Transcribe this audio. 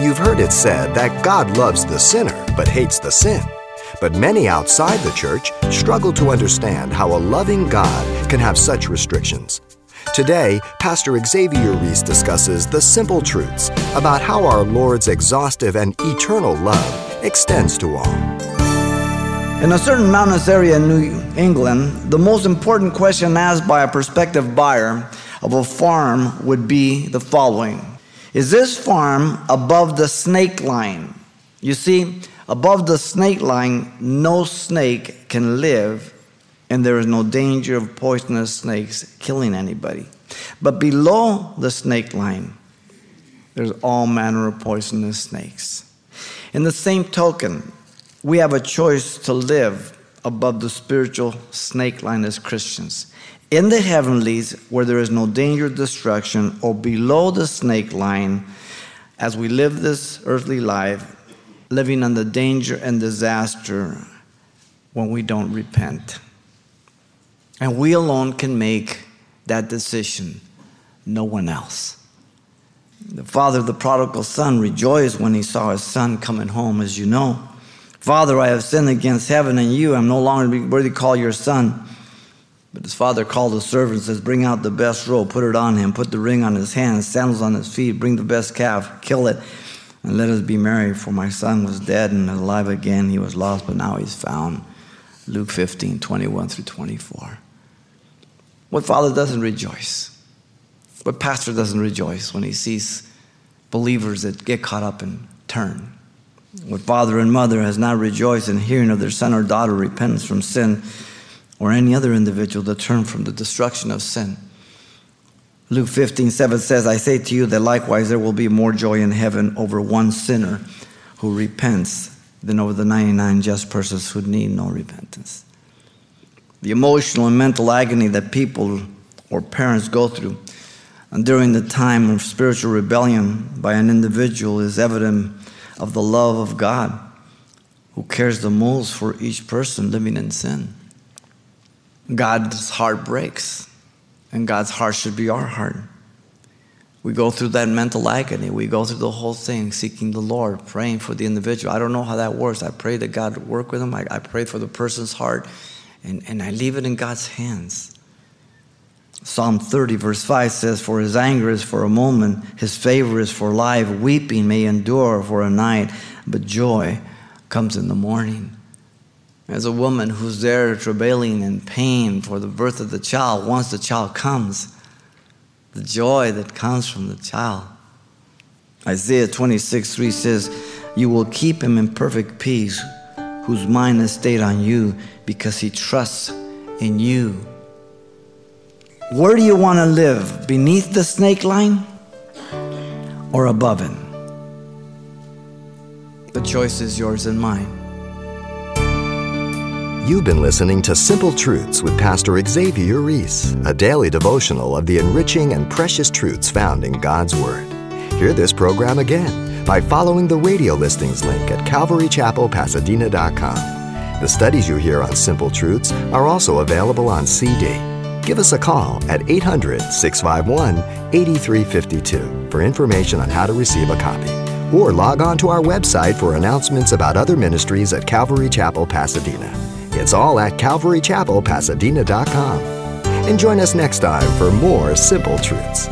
You've heard it said that God loves the sinner but hates the sin. But many outside the church struggle to understand how a loving God can have such restrictions. Today, Pastor Xavier Reese discusses the simple truths about how our Lord's exhaustive and eternal love extends to all. In a certain mountainous area in New England, the most important question asked by a prospective buyer of a farm would be the following Is this farm above the snake line? You see, above the snake line, no snake can live, and there is no danger of poisonous snakes killing anybody. But below the snake line, there's all manner of poisonous snakes. In the same token, we have a choice to live above the spiritual snake line as Christians. In the heavenlies, where there is no danger of destruction, or below the snake line, as we live this earthly life, living under danger and disaster when we don't repent. And we alone can make that decision, no one else. The father of the prodigal son rejoiced when he saw his son coming home, as you know. Father, I have sinned against heaven and you. I'm no longer worthy to call your son. But his father called the servant and says, Bring out the best robe, put it on him, put the ring on his hand, sandals on his feet, bring the best calf, kill it, and let us be merry. For my son was dead and alive again. He was lost, but now he's found. Luke 15, 21 through 24. What father doesn't rejoice? What pastor doesn't rejoice when he sees believers that get caught up and turn? What father and mother has not rejoiced in hearing of their son or daughter repentance from sin or any other individual to turn from the destruction of sin? Luke 15, 7 says, I say to you that likewise there will be more joy in heaven over one sinner who repents than over the 99 just persons who need no repentance. The emotional and mental agony that people or parents go through during the time of spiritual rebellion by an individual is evident of the love of God who cares the most for each person living in sin. God's heart breaks, and God's heart should be our heart. We go through that mental agony. We go through the whole thing, seeking the Lord, praying for the individual. I don't know how that works. I pray that God work with them. I, I pray for the person's heart, and, and I leave it in God's hands. Psalm 30, verse 5 says, For his anger is for a moment, his favor is for life. Weeping may endure for a night, but joy comes in the morning. As a woman who's there travailing in pain for the birth of the child, once the child comes, the joy that comes from the child. Isaiah 26, 3 says, You will keep him in perfect peace, whose mind is stayed on you, because he trusts in you. Where do you want to live? Beneath the snake line or above it? The choice is yours and mine. You've been listening to Simple Truths with Pastor Xavier Reese, a daily devotional of the enriching and precious truths found in God's Word. Hear this program again by following the radio listings link at calvarychapelpasadena.com. The studies you hear on Simple Truths are also available on CD give us a call at 800 651 8352 for information on how to receive a copy. Or log on to our website for announcements about other ministries at Calvary Chapel, Pasadena. It's all at calvarychapelpasadena.com. And join us next time for more simple truths.